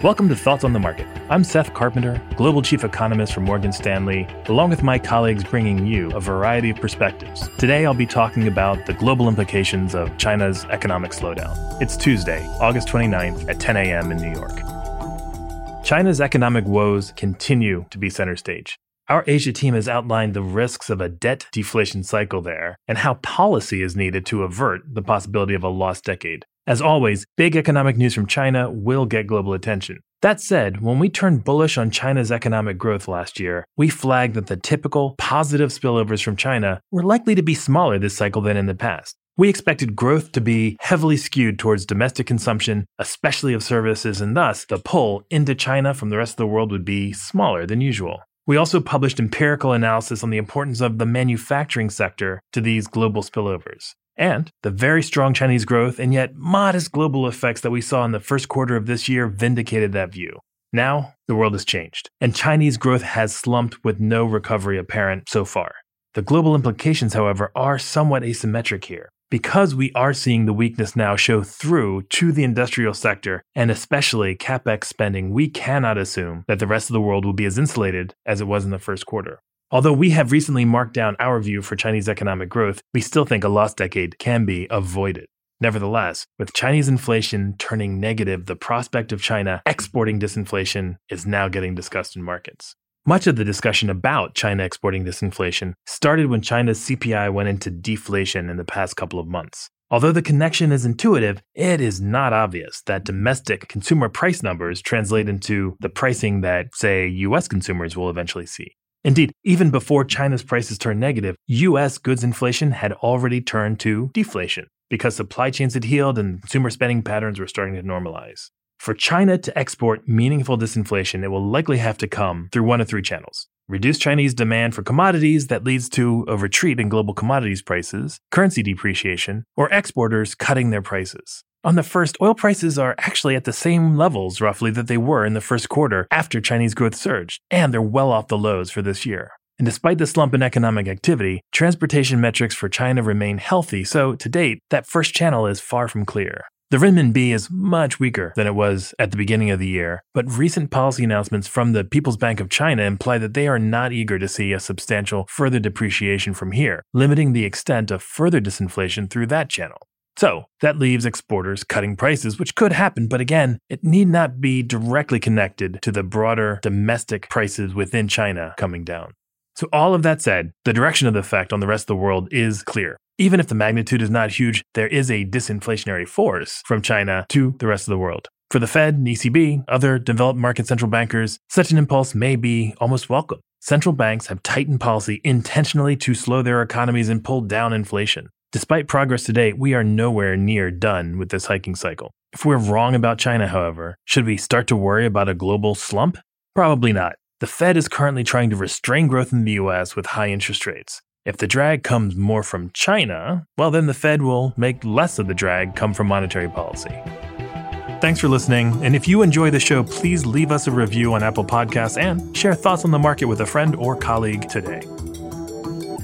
Welcome to Thoughts on the Market. I'm Seth Carpenter, Global Chief Economist for Morgan Stanley, along with my colleagues bringing you a variety of perspectives. Today I'll be talking about the global implications of China's economic slowdown. It's Tuesday, August 29th at 10 a.m. in New York. China's economic woes continue to be center stage. Our Asia team has outlined the risks of a debt deflation cycle there and how policy is needed to avert the possibility of a lost decade. As always, big economic news from China will get global attention. That said, when we turned bullish on China's economic growth last year, we flagged that the typical positive spillovers from China were likely to be smaller this cycle than in the past. We expected growth to be heavily skewed towards domestic consumption, especially of services, and thus the pull into China from the rest of the world would be smaller than usual. We also published empirical analysis on the importance of the manufacturing sector to these global spillovers. And the very strong Chinese growth and yet modest global effects that we saw in the first quarter of this year vindicated that view. Now, the world has changed, and Chinese growth has slumped with no recovery apparent so far. The global implications, however, are somewhat asymmetric here because we are seeing the weakness now show through to the industrial sector and especially capex spending, we cannot assume that the rest of the world will be as insulated as it was in the first quarter. Although we have recently marked down our view for Chinese economic growth, we still think a lost decade can be avoided. Nevertheless, with Chinese inflation turning negative, the prospect of China exporting disinflation is now getting discussed in markets. Much of the discussion about China exporting disinflation started when China's CPI went into deflation in the past couple of months. Although the connection is intuitive, it is not obvious that domestic consumer price numbers translate into the pricing that, say, US consumers will eventually see. Indeed, even before China's prices turned negative, US goods inflation had already turned to deflation because supply chains had healed and consumer spending patterns were starting to normalize. For China to export meaningful disinflation, it will likely have to come through one of three channels. Reduce Chinese demand for commodities that leads to a retreat in global commodities prices, currency depreciation, or exporters cutting their prices. On the first, oil prices are actually at the same levels roughly that they were in the first quarter after Chinese growth surged, and they're well off the lows for this year. And despite the slump in economic activity, transportation metrics for China remain healthy, so to date, that first channel is far from clear. The renminbi is much weaker than it was at the beginning of the year, but recent policy announcements from the People's Bank of China imply that they are not eager to see a substantial further depreciation from here, limiting the extent of further disinflation through that channel. So, that leaves exporters cutting prices, which could happen, but again, it need not be directly connected to the broader domestic prices within China coming down. So, all of that said, the direction of the effect on the rest of the world is clear. Even if the magnitude is not huge, there is a disinflationary force from China to the rest of the world. For the Fed and ECB, other developed market central bankers, such an impulse may be almost welcome. Central banks have tightened policy intentionally to slow their economies and pull down inflation. Despite progress to date, we are nowhere near done with this hiking cycle. If we're wrong about China, however, should we start to worry about a global slump? Probably not. The Fed is currently trying to restrain growth in the US with high interest rates. If the drag comes more from China, well, then the Fed will make less of the drag come from monetary policy. Thanks for listening. And if you enjoy the show, please leave us a review on Apple Podcasts and share thoughts on the market with a friend or colleague today.